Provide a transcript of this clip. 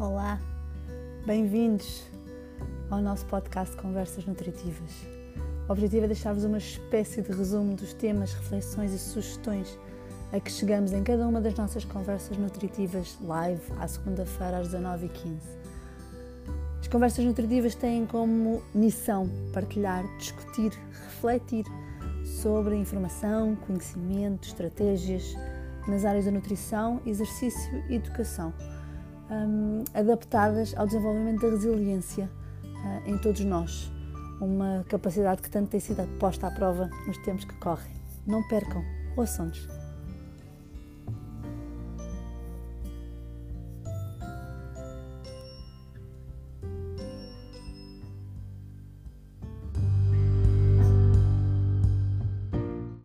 Olá, bem-vindos ao nosso podcast Conversas Nutritivas. O objetivo é deixar-vos uma espécie de resumo dos temas, reflexões e sugestões a que chegamos em cada uma das nossas conversas nutritivas live à segunda-feira às 19h15. As conversas nutritivas têm como missão partilhar, discutir, refletir sobre informação, conhecimento, estratégias nas áreas da nutrição, exercício e educação, um, adaptadas ao desenvolvimento da resiliência uh, em todos nós, uma capacidade que tanto tem sido posta à prova nos tempos que correm. Não percam, ouçam-nos.